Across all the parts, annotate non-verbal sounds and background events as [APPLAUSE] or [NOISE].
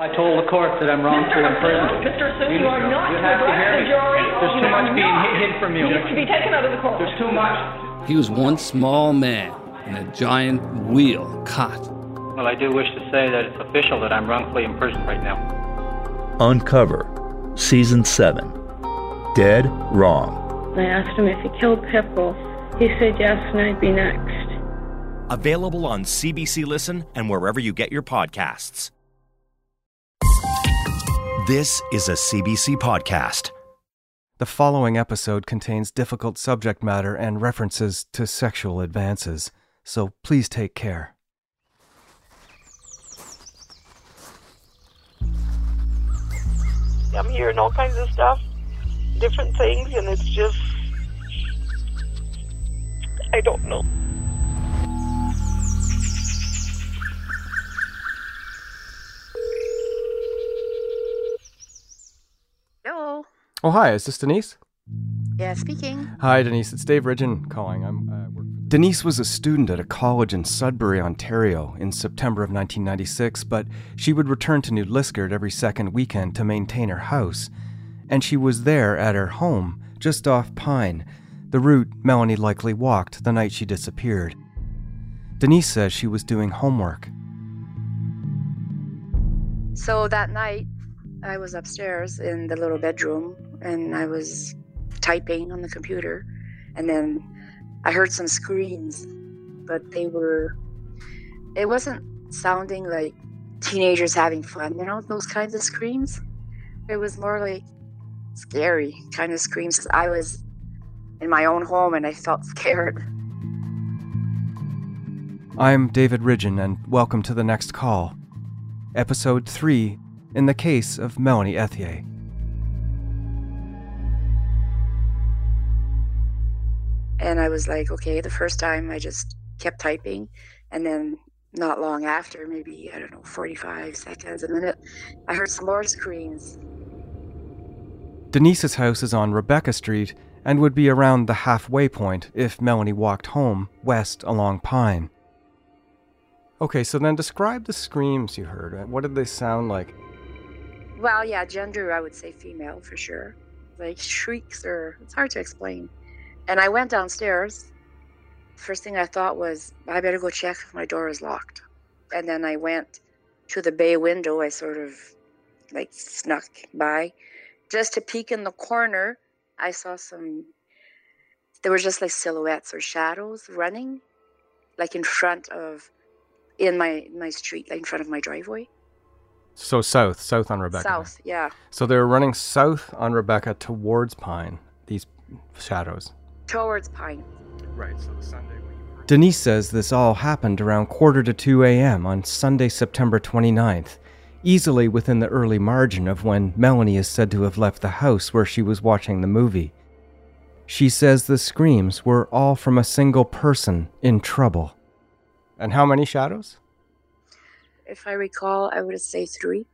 I told the court that I'm wrongfully imprisoned. Mr. Assoun, you are You not to have to address hear the me. jury. There's too much being not. hid hid from you. Needs to be taken out of the court. There's too much. He was one small man in a giant wheel caught. Well, I do wish to say that it's official that I'm wrongfully imprisoned right now. Uncover, Season 7 Dead Wrong. I asked him if he killed Pipple. He said yes, and I'd be next. Available on CBC Listen and wherever you get your podcasts. This is a CBC podcast. The following episode contains difficult subject matter and references to sexual advances, so please take care. I'm hearing all kinds of stuff, different things, and it's just, I don't know. Oh, hi, is this Denise? Yeah, speaking. Hi, Denise. It's Dave Ridgen calling. I'm uh, work for Denise was a student at a college in Sudbury, Ontario, in September of 1996, but she would return to New Liskeard every second weekend to maintain her house, and she was there at her home, just off Pine, the route Melanie likely walked the night she disappeared. Denise says she was doing homework. So that night, I was upstairs in the little bedroom and I was typing on the computer. And then I heard some screams, but they were, it wasn't sounding like teenagers having fun, you know, those kinds of screams. It was more like scary kind of screams I was in my own home and I felt scared. I'm David Ridgen, and welcome to the next call. Episode 3 in the case of Melanie Ethier. And I was like, okay, the first time I just kept typing. And then not long after, maybe, I don't know, 45 seconds, a minute, I heard some more screams. Denise's house is on Rebecca Street and would be around the halfway point if Melanie walked home west along Pine. Okay, so then describe the screams you heard. Uh, what did they sound like? Well, yeah, gender, I would say female for sure. Like shrieks or it's hard to explain. And I went downstairs. First thing I thought was, I better go check if my door is locked. And then I went to the bay window. I sort of like snuck by just to peek in the corner. I saw some, there were just like silhouettes or shadows running, like in front of, in my, my street, like in front of my driveway. So south, south on Rebecca. South, yeah. So they were running south on Rebecca towards Pine, these shadows. Towards Pine. Right, so the Sunday Denise says this all happened around quarter to 2 a.m. on Sunday, September 29th, easily within the early margin of when Melanie is said to have left the house where she was watching the movie. She says the screams were all from a single person in trouble. And how many shadows? If I recall, I would say three.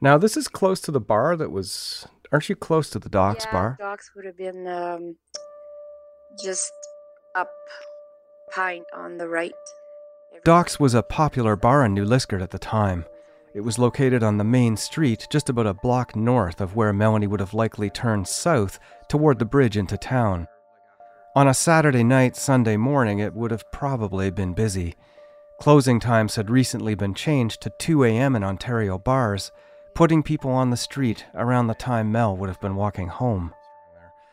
Now, this is close to the bar that was. Aren't you close to the docks yeah, bar? Docks would have been um, just up Pine on the right. Docks was a popular bar in New Liskeard at the time. It was located on the main street, just about a block north of where Melanie would have likely turned south toward the bridge into town. On a Saturday night, Sunday morning, it would have probably been busy. Closing times had recently been changed to 2 a.m. in Ontario bars, putting people on the street around the time Mel would have been walking home.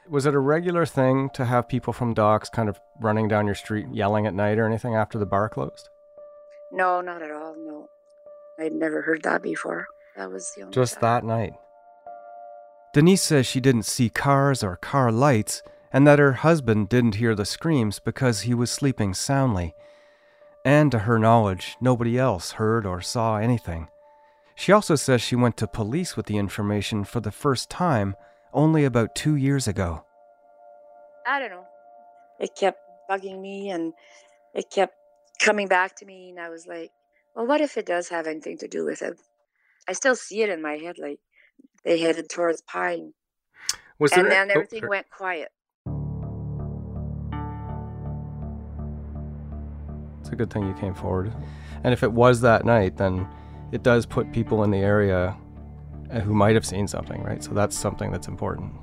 Was it a regular thing to have people from docks kind of running down your street yelling at night or anything after the bar closed? No, not at all. No, I'd never heard that before. That was the only. Just time. that night. Denise says she didn't see cars or car lights and that her husband didn't hear the screams because he was sleeping soundly. And to her knowledge, nobody else heard or saw anything. She also says she went to police with the information for the first time only about two years ago. I don't know. It kept bugging me, and it kept coming back to me, and I was like, "Well, what if it does have anything to do with it?" I still see it in my head, like they headed towards Pine, Was and there- then oh, everything sorry. went quiet. It's a good thing you came forward. And if it was that night, then it does put people in the area who might have seen something, right? So that's something that's important.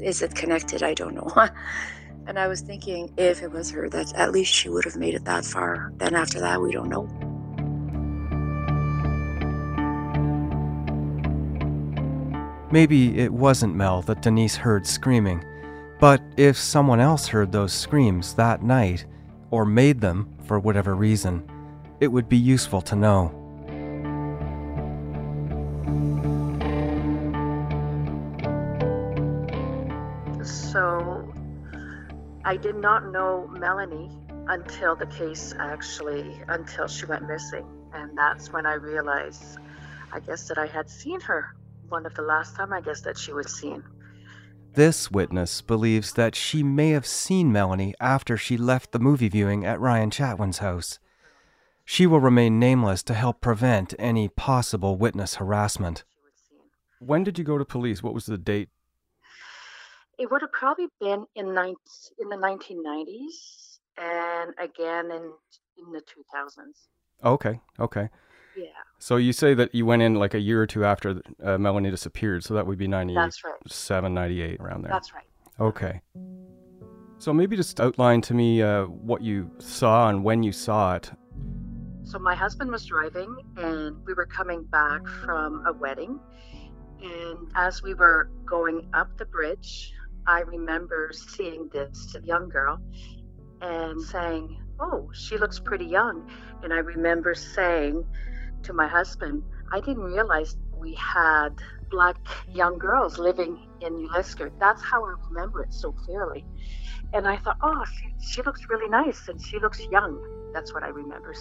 Is it connected? I don't know. [LAUGHS] and I was thinking if it was her, that at least she would have made it that far. Then after that, we don't know. Maybe it wasn't Mel that Denise heard screaming, but if someone else heard those screams that night, or made them for whatever reason, it would be useful to know. I did not know Melanie until the case actually, until she went missing. And that's when I realized, I guess, that I had seen her. One of the last time, I guess, that she was seen. This witness believes that she may have seen Melanie after she left the movie viewing at Ryan Chatwin's house. She will remain nameless to help prevent any possible witness harassment. When did you go to police? What was the date? It would have probably been in, 19, in the 1990s and again in, in the 2000s. Okay, okay. Yeah. So you say that you went in like a year or two after uh, Melanie disappeared, so that would be 97, That's right. 98, around there. That's right. Okay. So maybe just outline to me uh, what you saw and when you saw it. So my husband was driving, and we were coming back from a wedding. And as we were going up the bridge, I remember seeing this young girl and saying, Oh, she looks pretty young. And I remember saying to my husband, I didn't realize we had black young girls living in New That's how I remember it so clearly. And I thought, oh, she, she looks really nice and she looks young. That's what I remember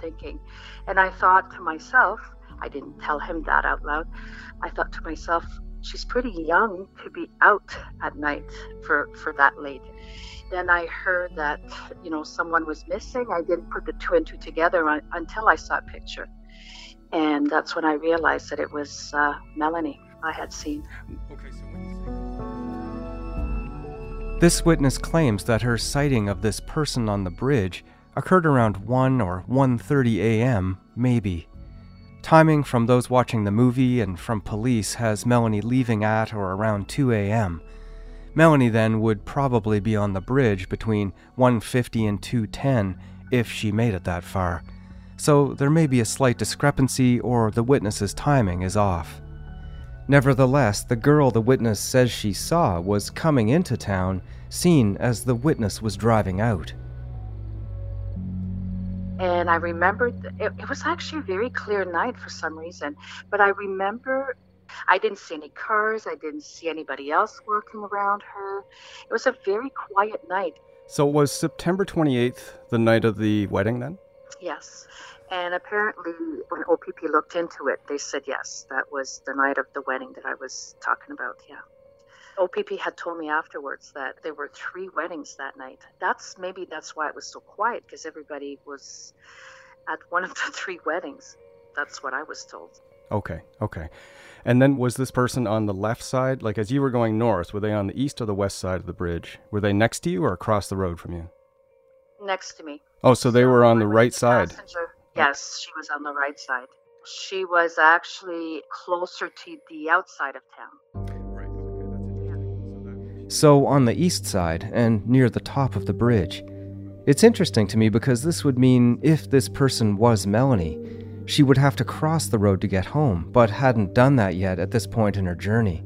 thinking. And I thought to myself, I didn't tell him that out loud. I thought to myself, she's pretty young to be out at night for, for that late. Then I heard that, you know, someone was missing. I didn't put the two and two together until I saw a picture. And that's when I realized that it was uh, Melanie I had seen. Okay, so this witness claims that her sighting of this person on the bridge occurred around 1 or 1:30 a.m., maybe. Timing from those watching the movie and from police has Melanie leaving at or around 2 a.m. Melanie then would probably be on the bridge between 1:50 and 2:10 if she made it that far. So there may be a slight discrepancy or the witness's timing is off. Nevertheless, the girl the witness says she saw was coming into town, seen as the witness was driving out. And I remembered it, it was actually a very clear night for some reason, but I remember I didn't see any cars, I didn't see anybody else working around her. It was a very quiet night. So, was September 28th the night of the wedding then? Yes. And apparently, when OPP looked into it, they said yes, that was the night of the wedding that I was talking about. Yeah. OPP had told me afterwards that there were three weddings that night. That's maybe that's why it was so quiet because everybody was at one of the [LAUGHS] three weddings. That's what I was told. Okay, okay. And then was this person on the left side? Like as you were going north, were they on the east or the west side of the bridge? Were they next to you or across the road from you? Next to me. Oh, so they were on the right side. Passenger. Yes, she was on the right side. She was actually closer to the outside of town. So, on the east side and near the top of the bridge. It's interesting to me because this would mean if this person was Melanie, she would have to cross the road to get home, but hadn't done that yet at this point in her journey.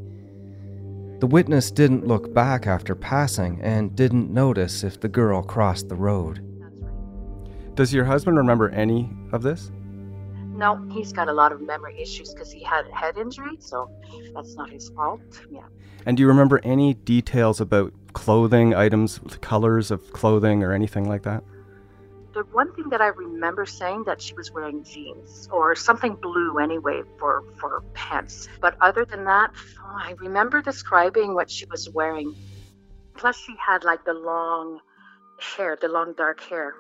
The witness didn't look back after passing and didn't notice if the girl crossed the road. Does your husband remember any of this? No, he's got a lot of memory issues because he had a head injury, so that's not his fault. Yeah. And do you remember any details about clothing, items, colors of clothing, or anything like that? The one thing that I remember saying that she was wearing jeans or something blue anyway for for pants. But other than that, oh, I remember describing what she was wearing. Plus, she had like the long hair, the long dark hair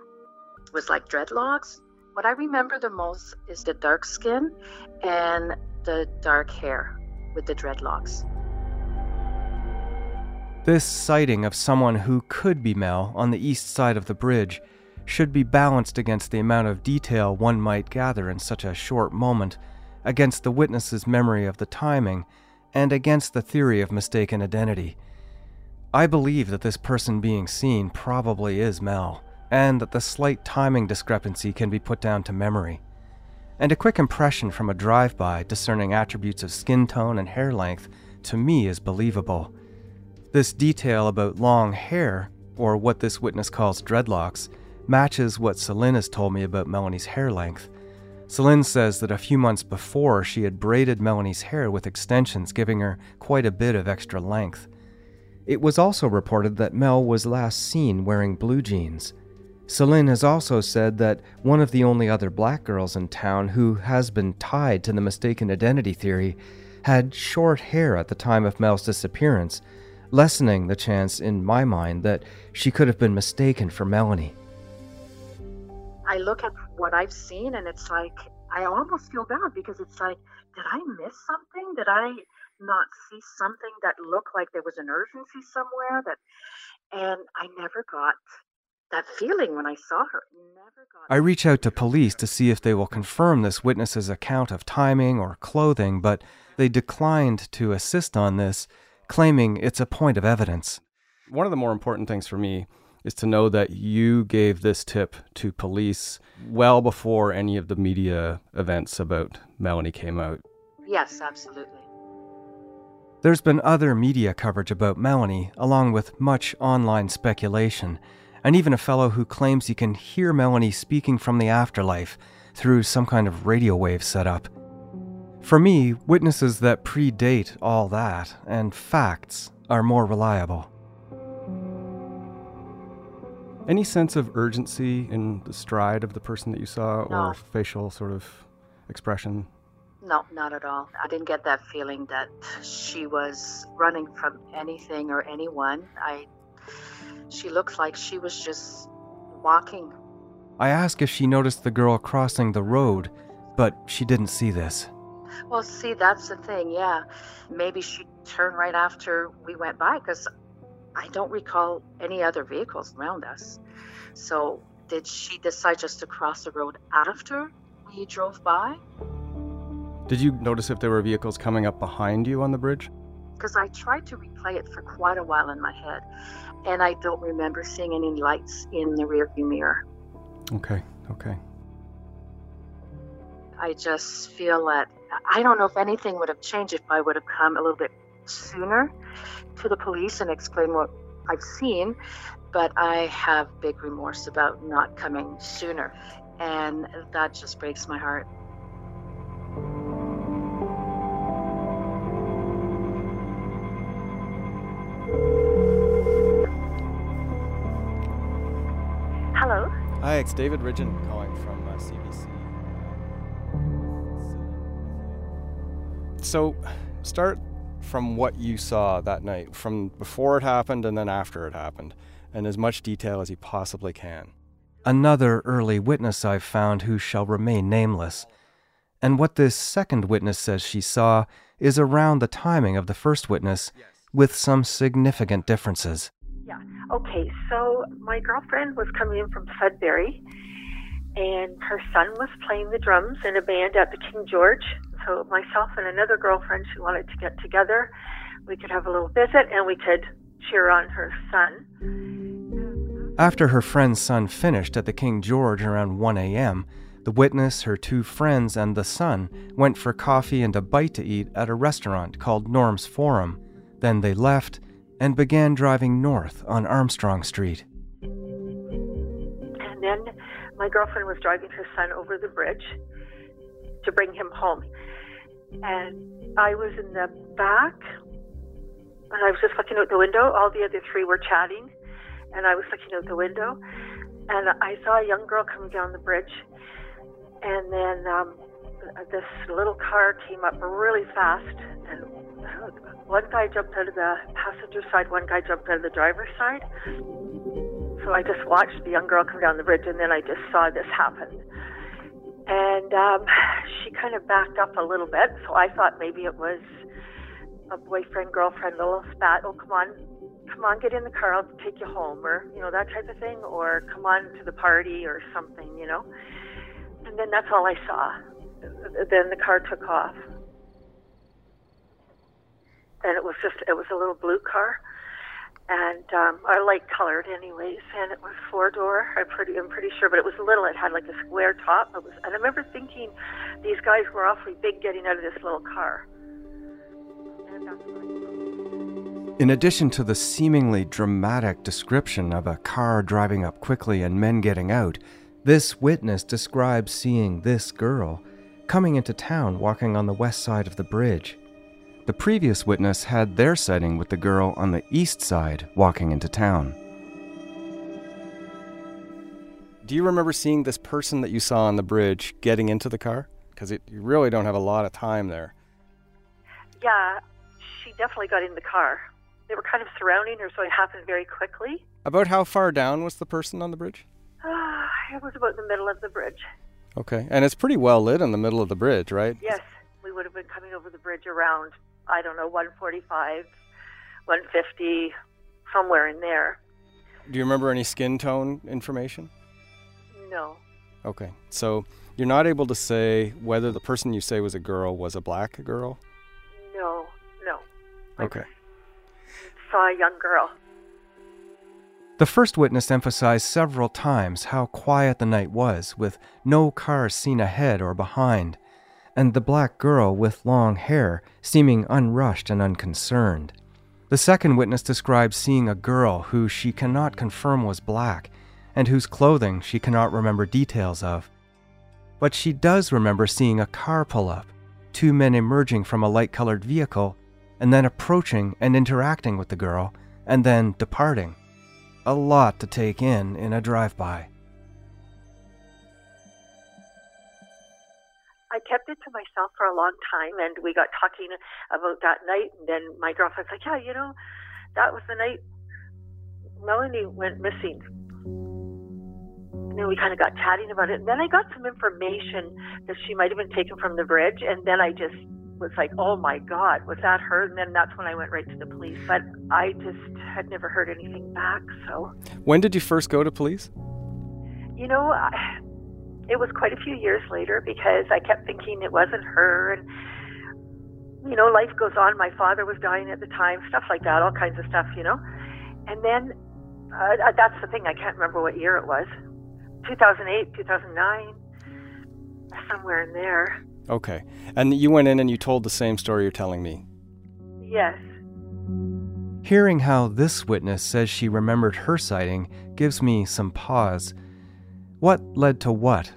it was like dreadlocks. What I remember the most is the dark skin and the dark hair with the dreadlocks. This sighting of someone who could be Mel on the east side of the bridge should be balanced against the amount of detail one might gather in such a short moment, against the witness's memory of the timing, and against the theory of mistaken identity. I believe that this person being seen probably is Mel, and that the slight timing discrepancy can be put down to memory. And a quick impression from a drive by discerning attributes of skin tone and hair length to me is believable. This detail about long hair, or what this witness calls dreadlocks, matches what Celine has told me about Melanie's hair length. Celine says that a few months before she had braided Melanie's hair with extensions, giving her quite a bit of extra length. It was also reported that Mel was last seen wearing blue jeans. Celine has also said that one of the only other black girls in town who has been tied to the mistaken identity theory had short hair at the time of Mel's disappearance, lessening the chance in my mind that she could have been mistaken for Melanie. I look at what I've seen and it's like I almost feel bad because it's like, did I miss something? Did I not see something that looked like there was an urgency somewhere that and I never got that feeling when I saw her. Never got I reach out to police to see if they will confirm this witness's account of timing or clothing, but they declined to assist on this, claiming it's a point of evidence. One of the more important things for me is to know that you gave this tip to police well before any of the media events about Melanie came out. Yes, absolutely. There's been other media coverage about Melanie, along with much online speculation, and even a fellow who claims he can hear Melanie speaking from the afterlife through some kind of radio wave setup. For me, witnesses that predate all that and facts are more reliable. Any sense of urgency in the stride of the person that you saw No. or facial sort of expression? No, not at all. I didn't get that feeling that she was running from anything or anyone. I she looked like she was just walking. I ask if she noticed the girl crossing the road, but she didn't see this. Well, see, that's the thing. Yeah. Maybe she turned right after we went by cuz I don't recall any other vehicles around us. So, did she decide just to cross the road after we drove by? Did you notice if there were vehicles coming up behind you on the bridge? Because I tried to replay it for quite a while in my head, and I don't remember seeing any lights in the rearview mirror. Okay, okay. I just feel that I don't know if anything would have changed if I would have come a little bit sooner to the police and explained what I've seen, but I have big remorse about not coming sooner, and that just breaks my heart. Hi, it's David Ridgen calling from uh, CBC. So, start from what you saw that night, from before it happened and then after it happened, and as much detail as you possibly can. Another early witness I've found who shall remain nameless. And what this second witness says she saw is around the timing of the first witness, with some significant differences. Okay. So my girlfriend was coming in from Sudbury, and her son was playing the drums in a band at the King George. So myself and another girlfriend, she wanted to get together. We could have a little visit, and we could cheer on her son. After her friend's son finished at the King George around 1 a.m., the witness, her two friends, and the son went for coffee and a bite to eat at a restaurant called Norm's Forum. Then they left and began driving north on Armstrong Street. And then my girlfriend was driving her son over the bridge to bring him home. And I was in the back, and I was just looking out the window. All the other three were chatting, and I was looking out the window. And I saw a young girl coming down the bridge. And then um, this little car came up really fast. And one guy jumped out of the passenger side, one guy jumped out of the driver's side. So I just watched the young girl come down the bridge, and then I just saw this happen. And um, she kind of backed up a little bit, so I thought maybe it was a boyfriend, girlfriend, little spat. Oh, come on, come on, get in the car, I'll take you home, or, you know, that type of thing, or come on to the party or something, you know. And then that's all I saw. Then the car took off. And it was just, it was a little blue car. And um, I light colored, anyways, and it was four door. I'm pretty, I'm pretty sure, but it was little. It had like a square top. It was, and I remember thinking, these guys were awfully big getting out of this little car. I In addition to the seemingly dramatic description of a car driving up quickly and men getting out, this witness describes seeing this girl coming into town walking on the west side of the bridge. The previous witness had their sighting with the girl on the east side walking into town. Do you remember seeing this person that you saw on the bridge getting into the car? Because you really don't have a lot of time there. Yeah, she definitely got in the car. They were kind of surrounding her, so it happened very quickly. About how far down was the person on the bridge? Uh, it was about the middle of the bridge. Okay. And it's pretty well lit in the middle of the bridge, right? Yes, we would have been coming over the bridge around, I don't know, 145, 150, somewhere in there. Do you remember any skin tone information? No. Okay. So you're not able to say whether the person you say was a girl was a black girl? No, no. Okay. Saw a young girl. The first witness emphasized several times how quiet the night was, with no cars seen ahead or behind, and the black girl with long hair seeming unrushed and unconcerned. The second witness describes seeing a girl who she cannot confirm was black, and whose clothing she cannot remember details of. But she does remember seeing a car pull up, two men emerging from a light colored vehicle, and then approaching and interacting with the girl, and then departing. A lot to take in in a drive by. I kept it to myself for a long time, and we got talking about that night. And then my girlfriend's like, "Yeah, you know, that was the night Melanie went missing." And then we kind of got chatting about it. And then I got some information that she might have been taken from the bridge. And then I just was like, "Oh my God, was that her?" And then that's when I went right to the police. But I just had never heard anything back. So, When did you first go to police? you know, I, it was quite a few years later because I kept thinking it wasn't her. And, you know, life goes on. My father was dying at the time, stuff like that, all kinds of stuff, you know. And then uh, that's the thing, I can't remember what year it was 2008, 2009, somewhere in there. Okay. And you went in and you told the same story you're telling me. Yes. Hearing how this witness says she remembered her sighting gives me some pause. What led to what?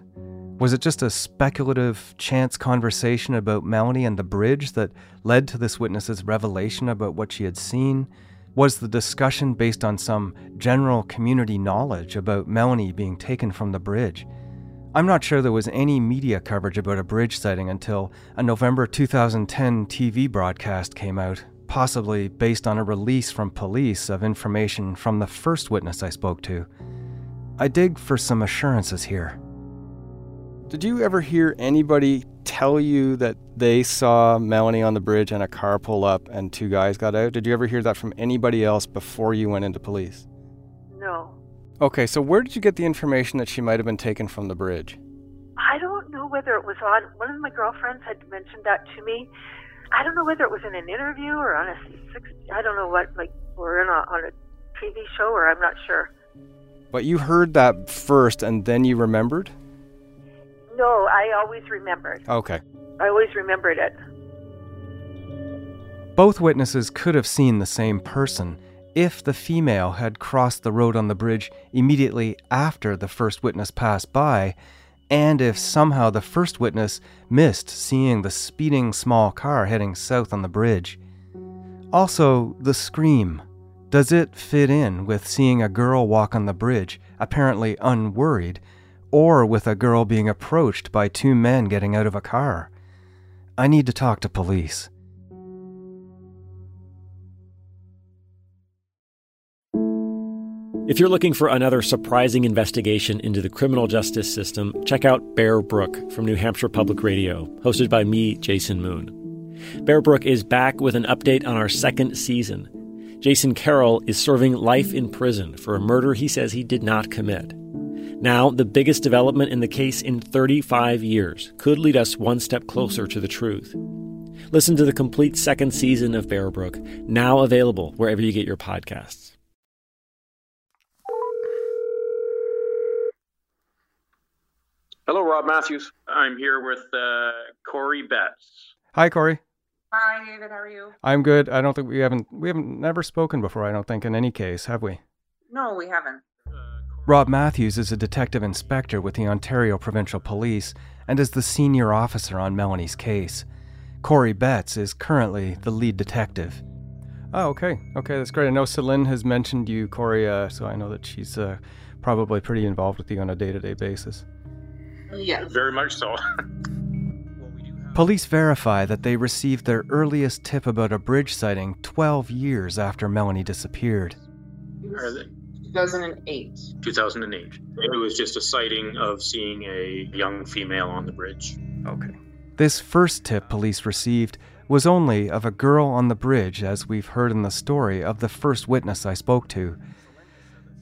Was it just a speculative chance conversation about Melanie and the bridge that led to this witness's revelation about what she had seen? Was the discussion based on some general community knowledge about Melanie being taken from the bridge? I'm not sure there was any media coverage about a bridge sighting until a November 2010 TV broadcast came out, possibly based on a release from police of information from the first witness I spoke to. I dig for some assurances here. Did you ever hear anybody tell you that they saw Melanie on the bridge and a car pull up and two guys got out? Did you ever hear that from anybody else before you went into police? No. Okay, so where did you get the information that she might have been taken from the bridge? I don't know whether it was on, one of my girlfriends had mentioned that to me. I don't know whether it was in an interview or on a six, I don't know what, like, or in a, on a TV show or I'm not sure. But you heard that first and then you remembered? No, I always remembered. Okay. I always remembered it. Both witnesses could have seen the same person if the female had crossed the road on the bridge immediately after the first witness passed by, and if somehow the first witness missed seeing the speeding small car heading south on the bridge. Also, the scream. Does it fit in with seeing a girl walk on the bridge, apparently unworried, or with a girl being approached by two men getting out of a car? I need to talk to police. If you're looking for another surprising investigation into the criminal justice system, check out Bear Brook from New Hampshire Public Radio, hosted by me, Jason Moon. Bear Brook is back with an update on our second season. Jason Carroll is serving life in prison for a murder he says he did not commit. Now, the biggest development in the case in 35 years could lead us one step closer to the truth. Listen to the complete second season of Bear Brook, now available wherever you get your podcasts. Hello, Rob Matthews. I'm here with uh, Corey Betts. Hi, Corey. Hi, David. How are you? I'm good. I don't think we haven't we haven't never spoken before. I don't think in any case, have we? No, we haven't. Rob Matthews is a detective inspector with the Ontario Provincial Police and is the senior officer on Melanie's case. Corey Betts is currently the lead detective. Oh, okay. Okay, that's great. I know Celine has mentioned you, Corey, uh, so I know that she's uh, probably pretty involved with you on a day to day basis. Yeah. Very much so. [LAUGHS] Police verify that they received their earliest tip about a bridge sighting 12 years after Melanie disappeared. Are they? 2008. 2008. It was just a sighting of seeing a young female on the bridge. Okay. This first tip police received was only of a girl on the bridge, as we've heard in the story of the first witness I spoke to.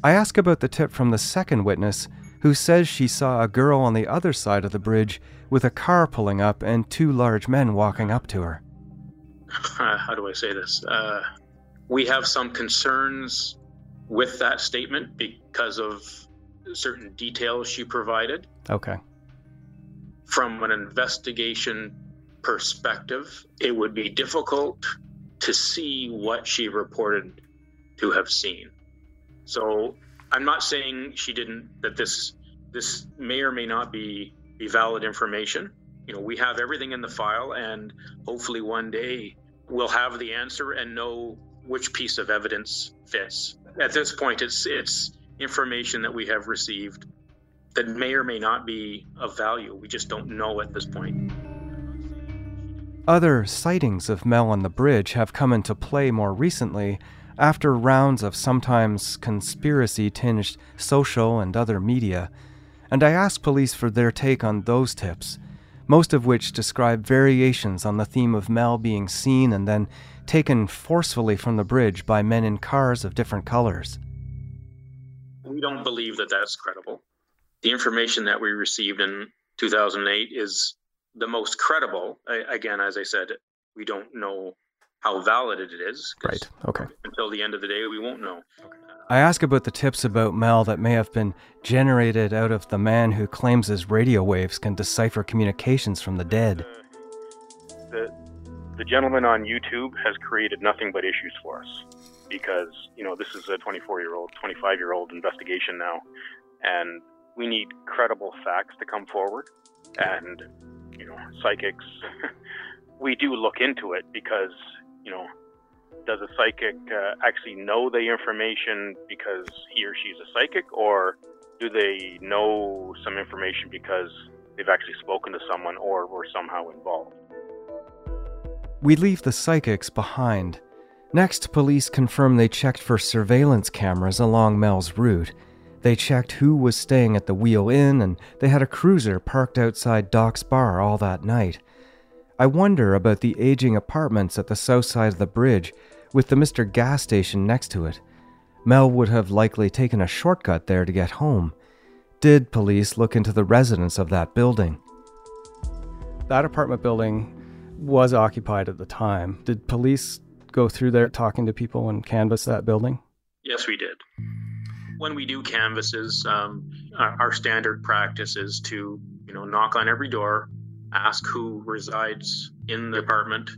I ask about the tip from the second witness, who says she saw a girl on the other side of the bridge with a car pulling up and two large men walking up to her. [LAUGHS] How do I say this? Uh, we have some concerns with that statement because of certain details she provided. Okay. From an investigation perspective, it would be difficult to see what she reported to have seen. So I'm not saying she didn't that this this may or may not be be valid information. You know, we have everything in the file and hopefully one day we'll have the answer and know which piece of evidence fits. At this point it's it's information that we have received that may or may not be of value. We just don't know at this point. Other sightings of Mel on the bridge have come into play more recently after rounds of sometimes conspiracy tinged social and other media, and I asked police for their take on those tips, most of which describe variations on the theme of Mel being seen and then taken forcefully from the bridge by men in cars of different colors. We don't believe that that's credible. The information that we received in 2008 is the most credible. I, again, as I said, we don't know how valid it is. Right. Okay. Until the end of the day, we won't know. I ask about the tips about Mel that may have been generated out of the man who claims his radio waves can decipher communications from the dead. Uh, the, the gentleman on YouTube has created nothing but issues for us because, you know, this is a 24 year old, 25 year old investigation now, and we need credible facts to come forward. And, you know, psychics, [LAUGHS] we do look into it because, you know, does a psychic uh, actually know the information because he or she's a psychic, or do they know some information because they've actually spoken to someone or were somehow involved? We leave the psychics behind. Next, police confirm they checked for surveillance cameras along Mel's route. They checked who was staying at the Wheel Inn, and they had a cruiser parked outside Doc's Bar all that night. I wonder about the aging apartments at the south side of the bridge, with the Mr. Gas station next to it. Mel would have likely taken a shortcut there to get home. Did police look into the residents of that building? That apartment building was occupied at the time. Did police go through there talking to people and canvass that building? Yes, we did. When we do canvases, um, our, our standard practice is to, you know, knock on every door, ask who resides in the apartment,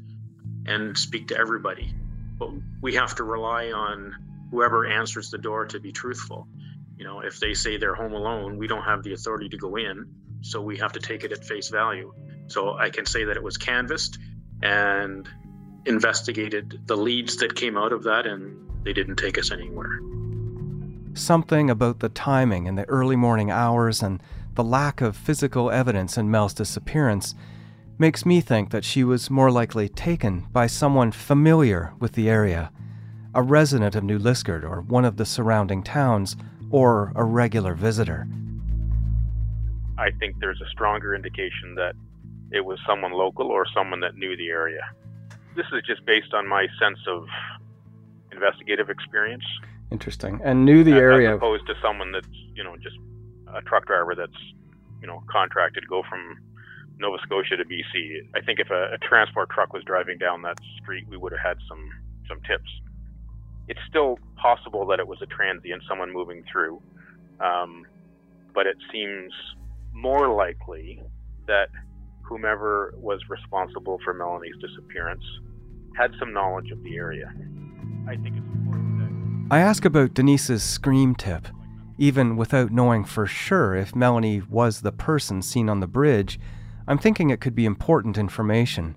and speak to everybody. But we have to rely on whoever answers the door to be truthful. You know, if they say they're home alone, we don't have the authority to go in, so we have to take it at face value. So I can say that it was canvassed and investigated the leads that came out of that, and they didn't take us anywhere. Something about the timing in the early morning hours and the lack of physical evidence in Mel's disappearance makes me think that she was more likely taken by someone familiar with the area, a resident of New Liskeard or one of the surrounding towns, or a regular visitor. I think there's a stronger indication that it was someone local or someone that knew the area. This is just based on my sense of investigative experience. Interesting. And knew the as, area. As opposed to someone that's, you know, just a truck driver that's, you know, contracted to go from Nova Scotia to BC. I think if a, a transport truck was driving down that street, we would have had some some tips. It's still possible that it was a transient, someone moving through, um, but it seems more likely that whomever was responsible for Melanie's disappearance had some knowledge of the area. I think it's important that I ask about Denise's scream tip, even without knowing for sure if Melanie was the person seen on the bridge. I'm thinking it could be important information.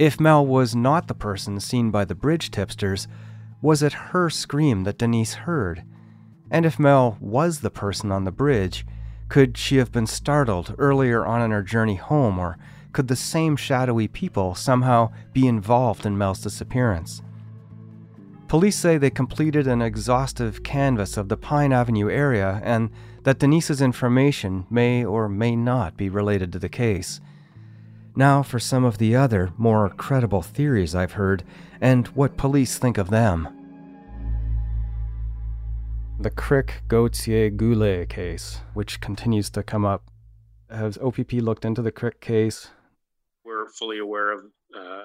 If Mel was not the person seen by the bridge tipsters, was it her scream that Denise heard? And if Mel was the person on the bridge, could she have been startled earlier on in her journey home, or could the same shadowy people somehow be involved in Mel's disappearance? Police say they completed an exhaustive canvass of the Pine Avenue area and that Denise's information may or may not be related to the case. Now, for some of the other, more credible theories I've heard and what police think of them. The Crick Gautier Goulet case, which continues to come up. Has OPP looked into the Crick case? we're fully aware of, uh,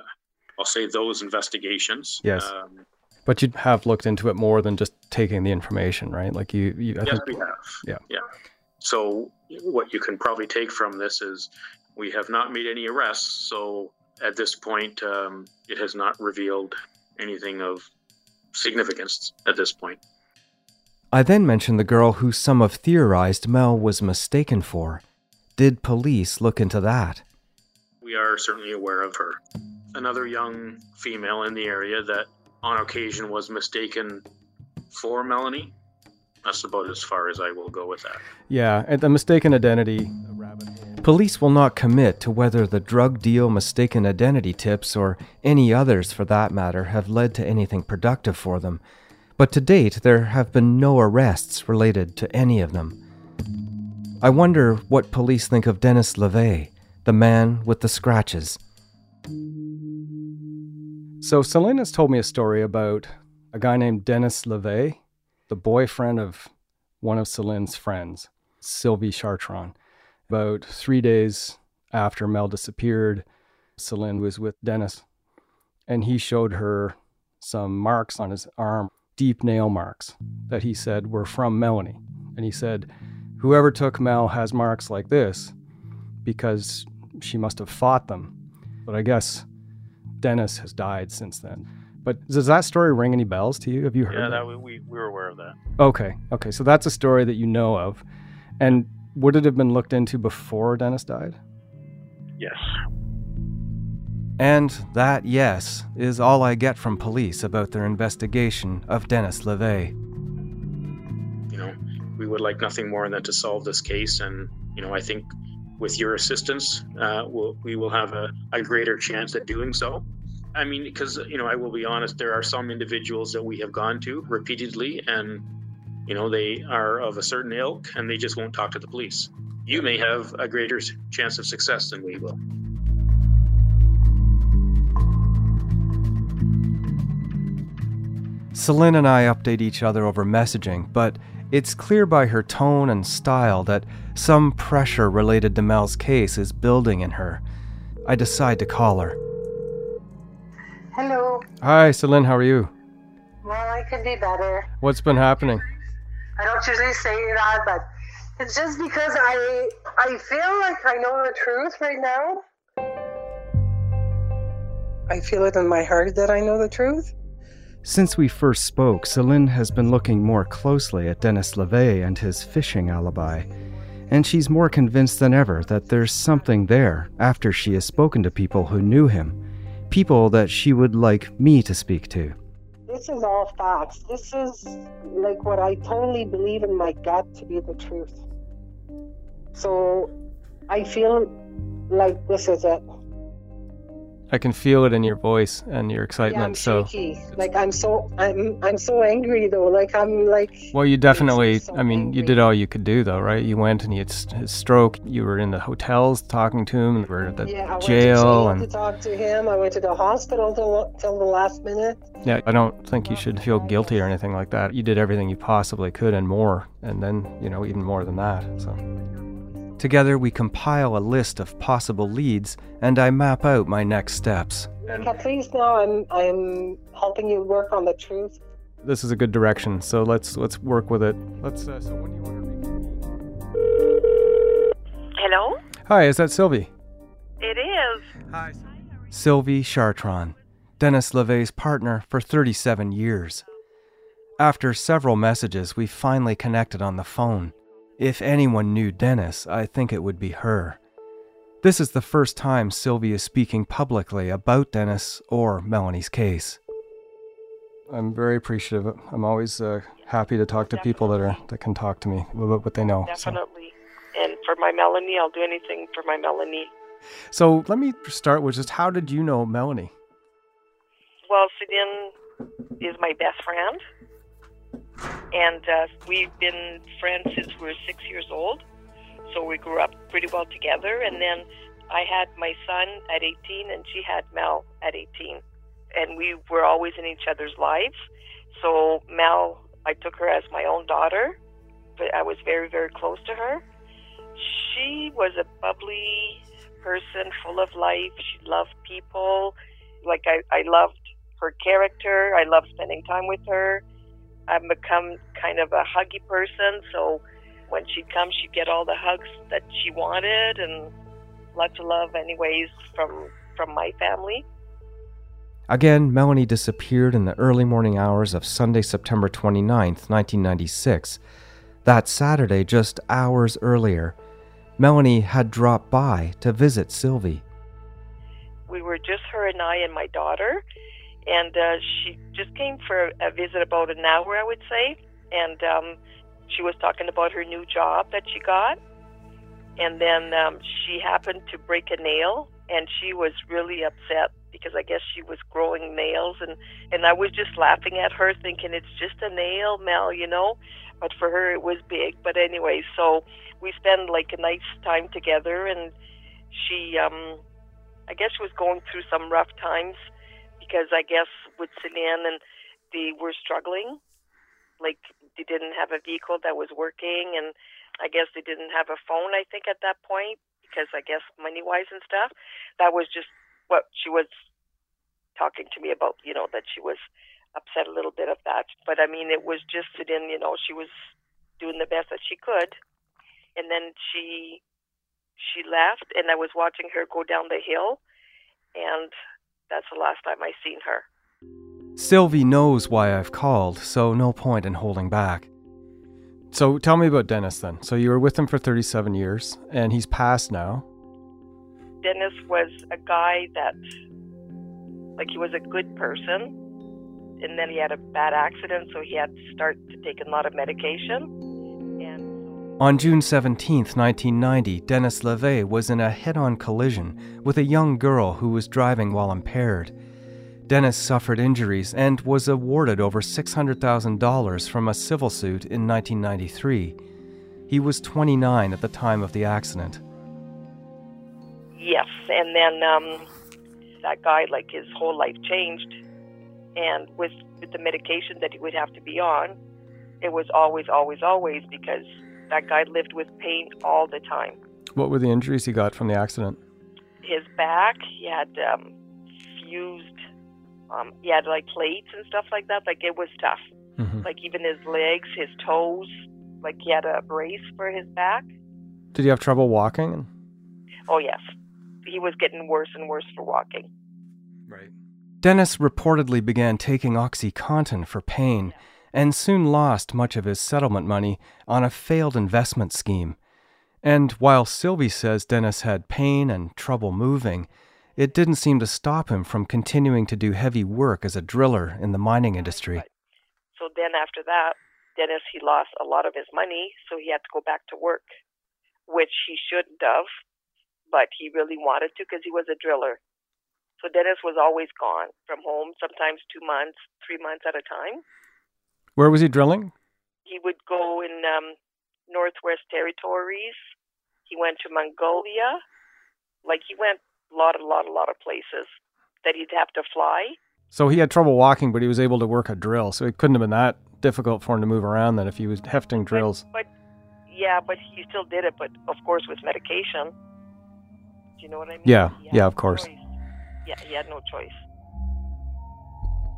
I'll say, those investigations. Yes. Um, But you have looked into it more than just taking the information, right? Like you, you I yes, think, we have. Yeah. Yeah. So what you can probably take from this is we have not made any arrests. So at this point, um, it has not revealed anything of significance at this point. I then mentioned the girl who some have theorized Mel was mistaken for. Did police look into that? We are certainly aware of her. Another young female in the area that on occasion was mistaken for Melanie. That's about as far as I will go with that. yeah, and the mistaken identity. Police will not commit to whether the drug deal mistaken identity tips or any others for that matter have led to anything productive for them. But to date, there have been no arrests related to any of them. I wonder what police think of Dennis LeVay, the man with the scratches. So Celine's told me a story about a guy named Dennis LeVay, the boyfriend of one of Celine's friends, Sylvie Chartron. About three days after Mel disappeared, Celine was with Dennis, and he showed her some marks on his arm, deep nail marks that he said were from Melanie. And he said, Whoever took Mel has marks like this because she must have fought them. But I guess Dennis has died since then. But does that story ring any bells to you? Have you heard Yeah, that? that we, we, we were aware of that. Okay, okay. So that's a story that you know of. And would it have been looked into before Dennis died? Yes. And that, yes, is all I get from police about their investigation of Dennis LeVay. You know, we would like nothing more than to solve this case. And, you know, I think with your assistance, uh, we'll, we will have a, a greater chance at doing so. I mean, because, you know, I will be honest, there are some individuals that we have gone to repeatedly and, you know, they are of a certain ilk and they just won't talk to the police. You may have a greater chance of success than we will. Celine and I update each other over messaging, but it's clear by her tone and style that some pressure related to Mel's case is building in her. I decide to call her. Hello. Hi, Celine, how are you? Well, I could be better. What's been happening? I don't usually say that, but it's just because I I feel like I know the truth right now. I feel it in my heart that I know the truth. Since we first spoke, Celine has been looking more closely at Dennis LeVay and his fishing alibi, and she's more convinced than ever that there's something there after she has spoken to people who knew him, people that she would like me to speak to. This is all facts. This is like what I totally believe in my gut to be the truth. So I feel like this is it. I can feel it in your voice and your excitement. Yeah, I'm so, shaky. Like I'm so I'm I'm so angry though. Like I'm like well, you definitely. I mean, you did all you could do, though, right? You went and he had his stroke. You were in the hotels talking to him. You were at the yeah. I went to jail and to talk to him. I went to the hospital till till the last minute. yeah, I don't think you should feel guilty or anything like that. You did everything you possibly could and more, and then you know even more than that. So. Together, we compile a list of possible leads, and I map out my next steps. Like, please now I'm I'm helping you work on the truth. This is a good direction, so let's let's work with it. Let's. Uh, so when do you want to Hello? Hi, is that Sylvie? It is. Hi. Sylvie Chartron, Dennis LeVay's partner for 37 years. After several messages, we finally connected on the phone. If anyone knew Dennis, I think it would be her. This is the first time Sylvie is speaking publicly about Dennis or Melanie's case. I'm very appreciative. I'm always uh, happy to talk to people that are that can talk to me about what they know. So, Definitely. And for my Melanie, I'll do anything for my Melanie. so let me start with just how did you know Melanie? Well, Celine is my best friend. And uh, we've been friends since we were six years old. So we grew up pretty well together. And then I had my son at 18, and she had Mel at 18. And we were always in each other's lives. So Mel, I took her as my own daughter, but I was very, very close to her. She was a bubbly person, full of life. She loved people. Like I, I loved her character. I loved spending time with her. I've become kind of a huggy person, so when she'd come, she'd get all the hugs that she wanted and lots of love, anyways, from from my family. Again, Melanie disappeared in the early morning hours of Sunday, September 29th, 1996. That Saturday, just hours earlier, Melanie had dropped by to visit Sylvie. We were just her and I and my daughter, and uh, she just came for a visit about an hour, I would say, and um, she was talking about her new job that she got, and then um, she happened to break a nail, and she was really upset because I guess she was growing nails, and and I was just laughing at her, thinking it's just a nail, Mel, you know, but for her it was big. But anyway, so we spent like a nice time together, and she, um, I guess, she was going through some rough times because I guess with Celine and they were struggling, like they didn't have a vehicle that was working, and I guess they didn't have a phone. I think at that point because I guess money wise and stuff, that was just what she was talking to me about. You know that she was upset a little bit of that, but I mean it was just Celine. You know she was doing the best that she could, and then she she left, and I was watching her go down the hill, and that's the last time I seen her. Sylvie knows why I've called, so no point in holding back. So tell me about Dennis then. So you were with him for 37 years, and he's passed now. Dennis was a guy that, like, he was a good person, and then he had a bad accident, so he had to start to take a lot of medication. On June 17, 1990, Dennis LeVay was in a head on collision with a young girl who was driving while impaired. Dennis suffered injuries and was awarded over $600,000 from a civil suit in 1993. He was 29 at the time of the accident. Yes, and then um, that guy, like, his whole life changed, and with with the medication that he would have to be on, it was always, always, always because that guy lived with pain all the time. What were the injuries he got from the accident? His back, he had um, fused, um, he had like plates and stuff like that. Like it was tough. Mhm. Like even his legs, his toes, like he had a brace for his back. Did he have trouble walking? Oh yes, he was getting worse and worse for walking. Right. Dennis reportedly began taking OxyContin for pain and soon lost much of his settlement money on a failed investment scheme. And while Sylvie says Dennis had pain and trouble moving, it didn't seem to stop him from continuing to do heavy work as a driller in the mining industry. So then after that, Dennis he lost a lot of his money, so he had to go back to work, which he shouldn't have, but he really wanted to because he was a driller. So Dennis was always gone from home, sometimes two months, three months at a time. Where was he drilling? He would go in um, Northwest Territories. He went to Mongolia. Like he went a lot, a lot, a lot of places that he'd have to fly. So he had trouble walking, but he was able to work a drill. So it couldn't have been that difficult for him to move around then if he was hefting drills. But yeah, but he still did it, but of course with medication. Do you know what I mean? Yeah, yeah, of course. choice. Yeah, he had no choice.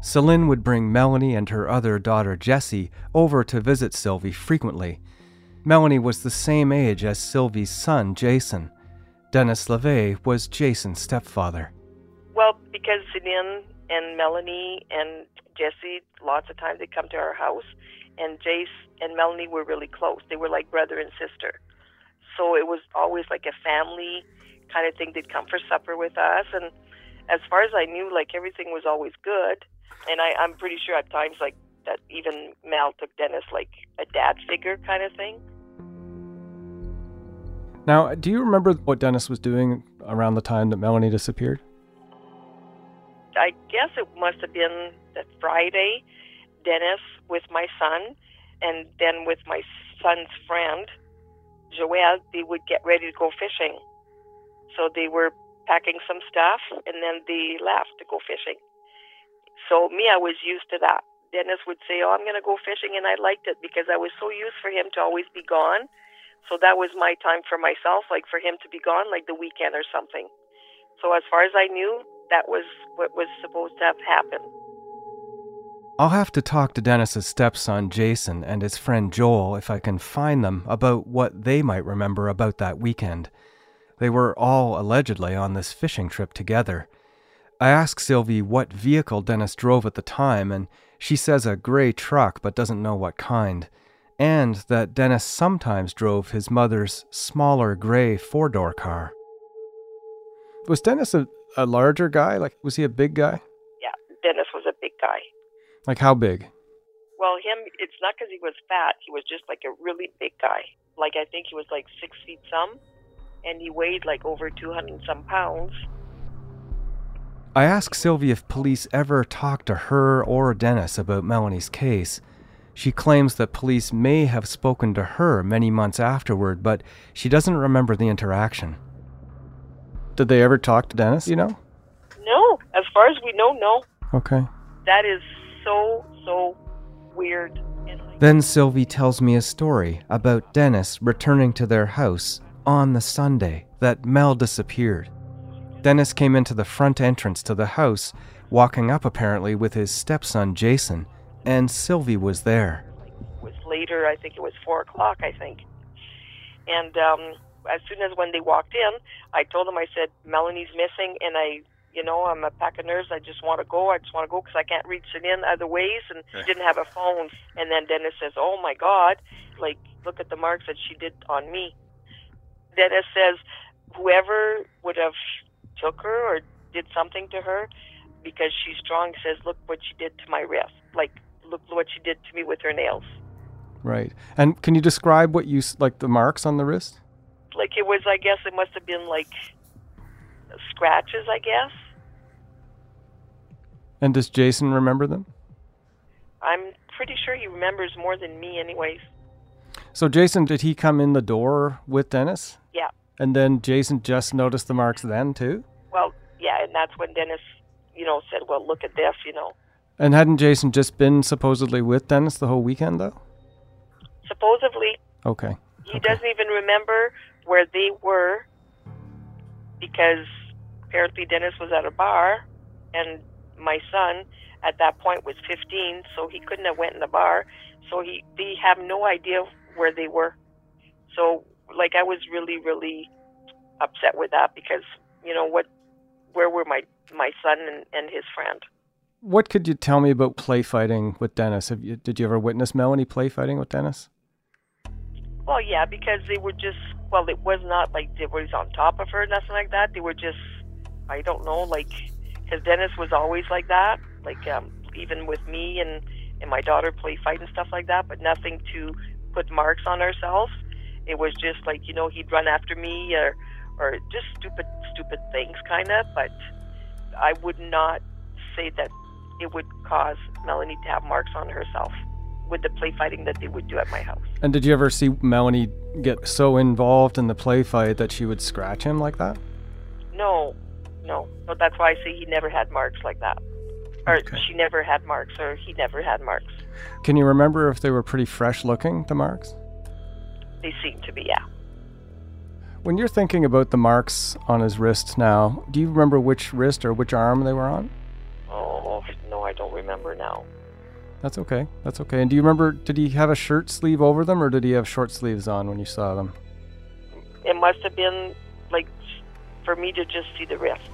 Celine would bring Melanie and her other daughter Jessie over to visit Sylvie frequently. Melanie was the same age as Sylvie's son, Jason. Dennis LeVay was Jason's stepfather. Well, because Celine and Melanie and Jesse, lots of times they come to our house, and Jace and Melanie were really close. They were like brother and sister. So it was always like a family kind of thing. They'd come for supper with us, and as far as I knew, like everything was always good. And I, I'm pretty sure at times like that even Mel took Dennis like a dad figure kind of thing. Now, do you remember what Dennis was doing around the time that Melanie disappeared? I guess it must have been that Friday, Dennis with my son, and then with my son's friend, Joelle, they would get ready to go fishing. So they were packing some stuff, and then they left to go fishing. So me, I was used to that. Dennis would say, "Oh, I'm going to go fishing," and I liked it because I was so used for him to always be gone. So that was my time for myself, like for him to be gone, like the weekend or something. So as far as I knew, that was what was supposed to have happened. I'll have to talk to Dennis's stepson Jason and his friend Joel if I can find them about what they might remember about that weekend. They were all allegedly on this fishing trip together. I ask Sylvie what vehicle Dennis drove at the time, and she says a gray truck but doesn't know what kind, and that Dennis sometimes drove his mother's smaller gray four door car. Was Dennis a, a larger guy? Like, was he a big guy? Yeah, Dennis was a big guy. Like, how big? Well, him, it's not because he was fat. He was just like a really big guy. Like I think he was like six feet some, and he weighed like over two hundred some pounds. I ask Sylvie if police ever talked to her or Dennis about Melanie's case. She claims that police may have spoken to her many months afterward, but she doesn't remember the interaction. Did they ever talk to Dennis, you know? No, as far as we know, no. Okay. That is so so weird. Then Sylvie tells me a story about Dennis returning to their house on the Sunday that Mel disappeared. Dennis came into the front entrance to the house, walking up apparently with his stepson Jason, and Sylvie was there. It was later. I think it was four o'clock. I think. And um, as soon as when they walked in, I told them, I said, Melanie's missing, and I, you know, I'm a pack of nerves. I just want to go. I just want to go because I can't reach it in other ways, and she didn't have a phone. And then Dennis says, Oh my God, like look at the marks that she did on me. Dennis says, whoever would have took her or did something to her because she's strong says, look what she did to my wrist. Like, look what she did to me with her nails. Right. And can you describe what you like the marks on the wrist? Like it was, I guess it must have been like scratches, I guess. And does Jason remember them? I'm pretty sure he remembers more than me, anyways. So Jason, did he come in the door with Dennis? And then Jason just noticed the marks then too? Well, yeah, and that's when Dennis, you know, said, well, look at this, you know. And hadn't Jason just been supposedly with Dennis the whole weekend though? Supposedly, Okay. he doesn't even remember where they were because apparently Dennis was at a bar and my son at that point was 15 so he couldn't have went in the bar so he they have no idea where they were so like I was really really upset with that because you know what where were my my son and, and his friend What could you tell me about play fighting with Dennis? Have you, did you ever witness Melanie play fighting with Dennis? Well, yeah, because they were just well, it was not like they was on top of her, nothing like that. They were just, I don't know, like because Dennis was always like that, like um, even with me and and my daughter play fight and stuff like that, but nothing to put marks on ourselves. It was just like you know he'd run after me or or just stupid stupid things kind of, but I would not say that it would cause Melanie to have marks on herself with the play fighting that they would do at my house. And did you ever see Melanie get so involved in the play fight that she would scratch him like that? No, no. But that's why I say he never had marks like that. Or she never had marks, or he never had marks. Can you remember if they were pretty fresh looking, the marks? They seem to be, yeah. When you're thinking about the marks on his wrist now, do you remember which wrist or which arm they were on? Oh, no, I don't remember now. That's okay. That's okay. And do you remember, did he have a shirt sleeve over them or did he have short sleeves on when you saw them? It must have been, like, for me to just see the wrist.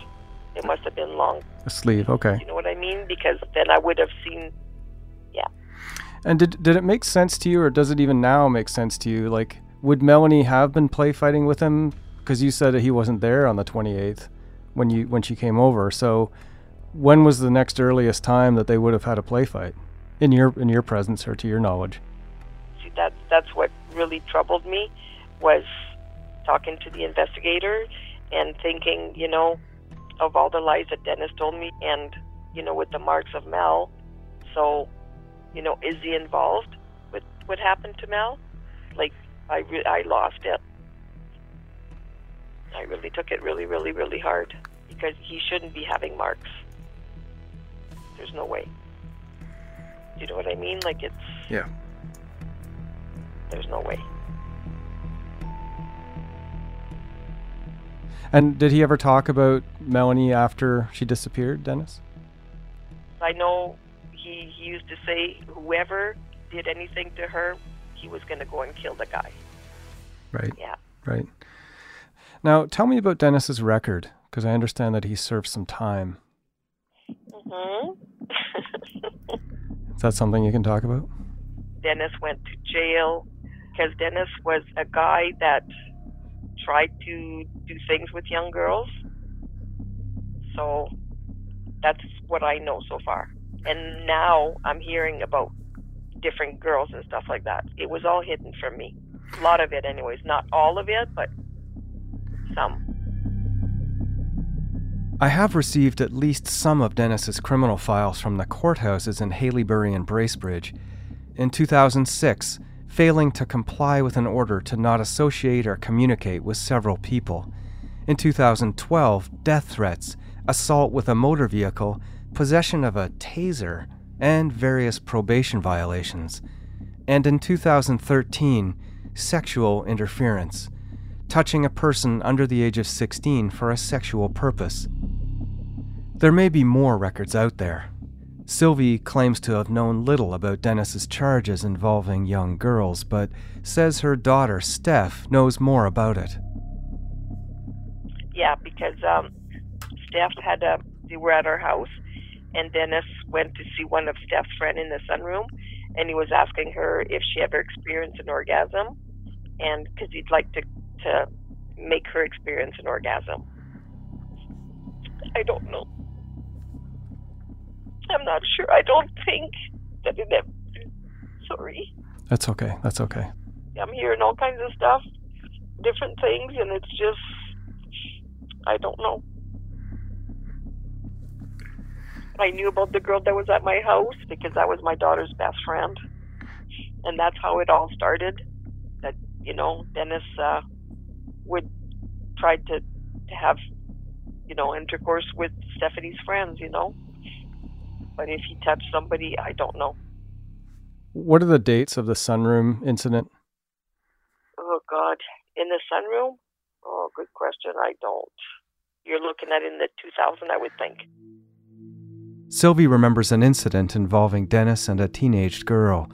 It must have been long. A sleeve, okay. You know what I mean? Because then I would have seen. And did did it make sense to you, or does it even now make sense to you? Like, would Melanie have been play fighting with him? Because you said that he wasn't there on the 28th when you when she came over. So, when was the next earliest time that they would have had a play fight in your in your presence or to your knowledge? See, that that's what really troubled me was talking to the investigator and thinking, you know, of all the lies that Dennis told me, and you know, with the marks of Mel. So, you know, is he involved with what happened to Mel? Like, I re- I lost it. I really took it really, really, really hard because he shouldn't be having marks. There's no way. You know what I mean? Like it's Yeah. there's no way. And did he ever talk about Melanie after she disappeared, Dennis? I know he used to say whoever did anything to her, he was going to go and kill the guy. Right. Yeah. Right. Now, tell me about Dennis's record, because I understand that he served some time. hmm Is that something you can talk about? Dennis went to jail because Dennis was a guy that tried to do things with young girls. So that's what I know so far. And now I'm hearing about different girls and stuff like that. It was all hidden from me. A lot of it, anyways. Not all of it, but some. I have received at least some of Dennis's criminal files from the courthouses in Haileybury and Bracebridge. In 2006, failing to comply with an order to not associate or communicate with several people. In 2012, death threats, assault with a motor vehicle, possession of a taser, and various probation violations. And in 2013, sexual interference, touching a person under the age of 16 for a sexual purpose. There may be more records out there. Sylvie claims to have known little about Dennis's charges involving young girls, but says her daughter, Steph, knows more about it. Yeah, because um, Steph had a. They were at our house, and Dennis went to see one of Steph's friend in the sunroom, and he was asking her if she ever experienced an orgasm, and because he'd like to to make her experience an orgasm. I don't know. I'm not sure. I don't think that it ever. Sorry. That's okay. That's okay. I'm hearing all kinds of stuff, different things, and it's just. I don't know. I knew about the girl that was at my house because that was my daughter's best friend. And that's how it all started. That, you know, Dennis uh, would try to, to have, you know, intercourse with Stephanie's friends, you know. But if he touched somebody, I don't know. What are the dates of the sunroom incident? Oh, God. In the sunroom? Oh, good question. I don't. You're looking at in the 2000, I would think. Sylvie remembers an incident involving Dennis and a teenaged girl.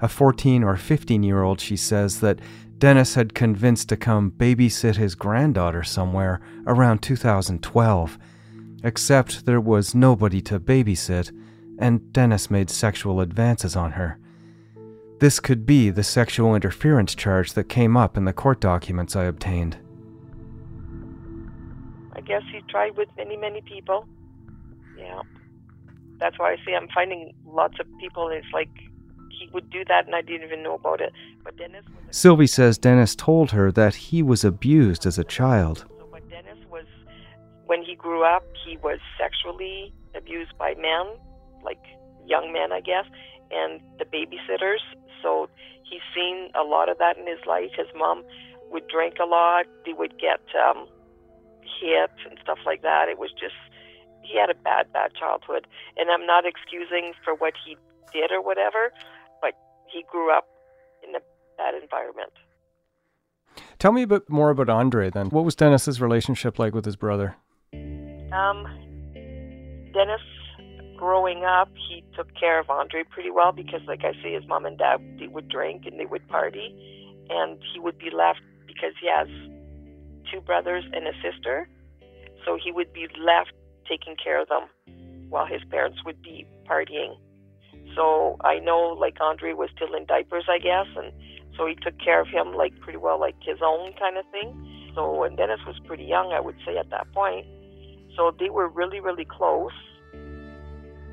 A 14 or 15 year old, she says, that Dennis had convinced to come babysit his granddaughter somewhere around 2012. Except there was nobody to babysit, and Dennis made sexual advances on her. This could be the sexual interference charge that came up in the court documents I obtained. I guess he tried with many, many people. Yeah. That's why I say I'm finding lots of people. It's like he would do that and I didn't even know about it. But Dennis was. Sylvie says Dennis told her that he was abused as a child. But Dennis was when he grew up, he was sexually abused by men, like young men, I guess, and the babysitters. So he's seen a lot of that in his life. His mom would drink a lot. They would get um, hit and stuff like that. It was just he had a bad, bad childhood. And I'm not excusing for what he did or whatever, but he grew up in a bad environment. Tell me a bit more about Andre then. What was Dennis's relationship like with his brother? Um, Dennis, growing up, he took care of Andre pretty well because, like I say, his mom and dad they would drink and they would party, and he would be left because he has two brothers and a sister, so he would be left taking care of them while his parents would be partying. So I know, like Andre was still in diapers, I guess, and so he took care of him like pretty well, like his own kind of thing. So and Dennis was pretty young, I would say, at that point. So they were really, really close.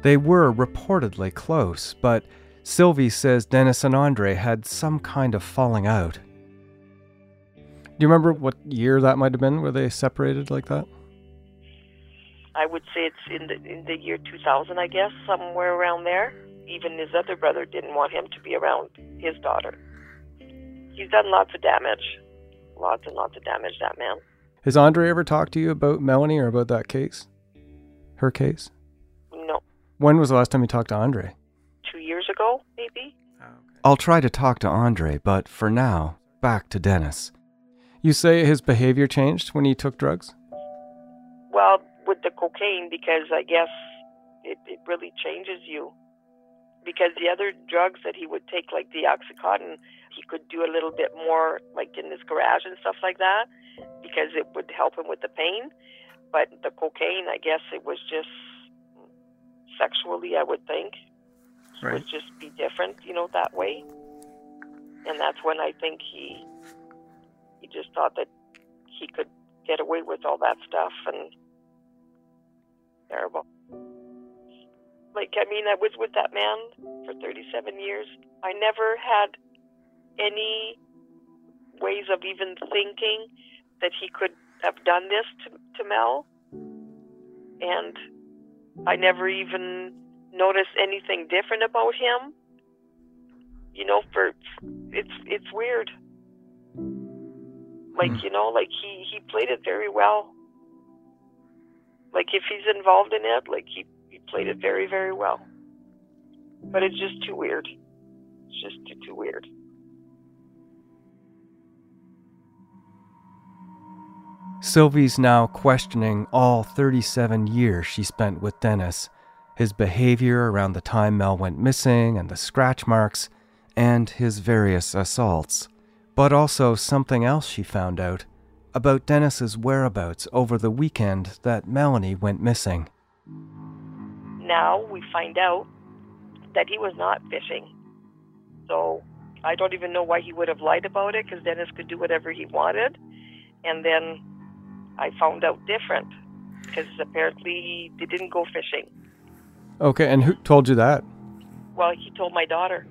They were reportedly close, but Sylvie says Dennis and Andre had some kind of falling out. Do you remember what year that might have been where they separated like that? I would say it's in the in the year 2000, I guess, somewhere around there. Even his other brother didn't want him to be around his daughter. He's done lots of damage, lots and lots of damage. That man. Has Andre ever talked to you about Melanie or about that case? Her case? No, When was the last time you talked to Andre? two years ago, maybe. Oh, I'll try to talk to Andre, but for now, back to Dennis. You say his behavior changed when he took drugs? Well, with the cocaine, because I guess it, it really changes you. Because the other drugs that he would take, like the Oxycontin, he could do a little bit more, like in his garage and stuff like that, because it would help him with the pain. But the cocaine, I guess it was just sexually, I would think. He would just be different, you know, that way. And that's when I think he he just thought that he could get away with all that stuff and terrible. Like I mean, I was with that man for 37 years. I never had any ways of even thinking that he could have done this to, to Mel. And I never even noticed anything different about him. You know, for it's it's weird. Like hmm. you know, like he he played it very well. Like if he's involved in it, like he he played it very very well. But it's just too weird. It's just too too weird. Sylvie's now questioning all 37 years she spent with Dennis, his behavior around the time Mel went missing and the scratch marks, and his various assaults. But also something else she found out about Dennis's whereabouts over the weekend that Melanie went missing. Now we find out that he was not fishing. So I don't even know why he would have lied about it because Dennis could do whatever he wanted. And then I found out different because apparently he didn't go fishing. Okay, and who told you that? Well, he told my daughter.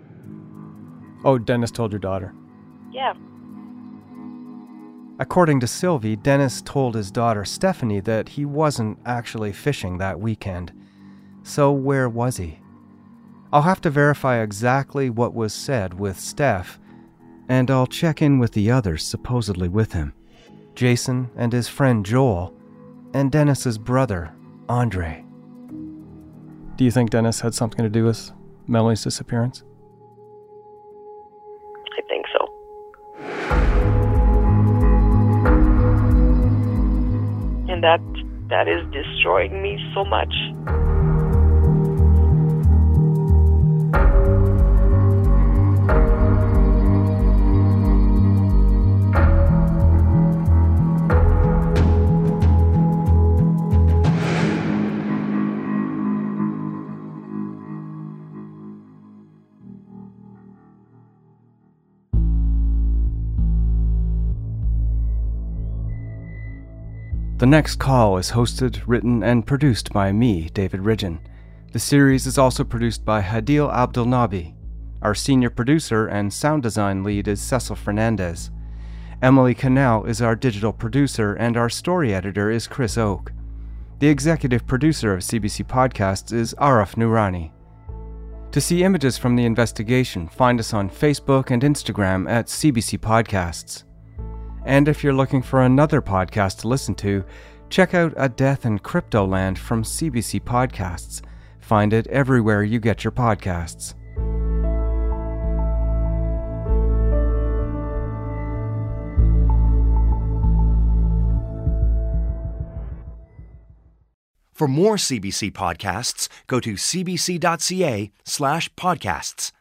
Oh, Dennis told your daughter. Yeah. According to Sylvie, Dennis told his daughter Stephanie that he wasn't actually fishing that weekend. So where was he? I'll have to verify exactly what was said with Steph, and I'll check in with the others supposedly with him Jason and his friend Joel, and Dennis's brother, Andre. Do you think Dennis had something to do with Melanie's disappearance? That is destroying me so much. Next call is hosted, written, and produced by me, David Ridgen. The series is also produced by Hadil Abdelnabi. Our senior producer and sound design lead is Cesil Fernandes. Emily Cannell is our digital producer, and our story editor is Chris Oke. The executive producer of CBC Podcasts is Arif Noorani. To see images from the investigation, find us on Facebook and Instagram at CBC Podcasts. And if you're looking for another podcast to listen to, check out A Death in Crypto Land from CBC Podcasts. Find it everywhere you get your podcasts. For more CBC podcasts, go to cbc.ca slash podcasts.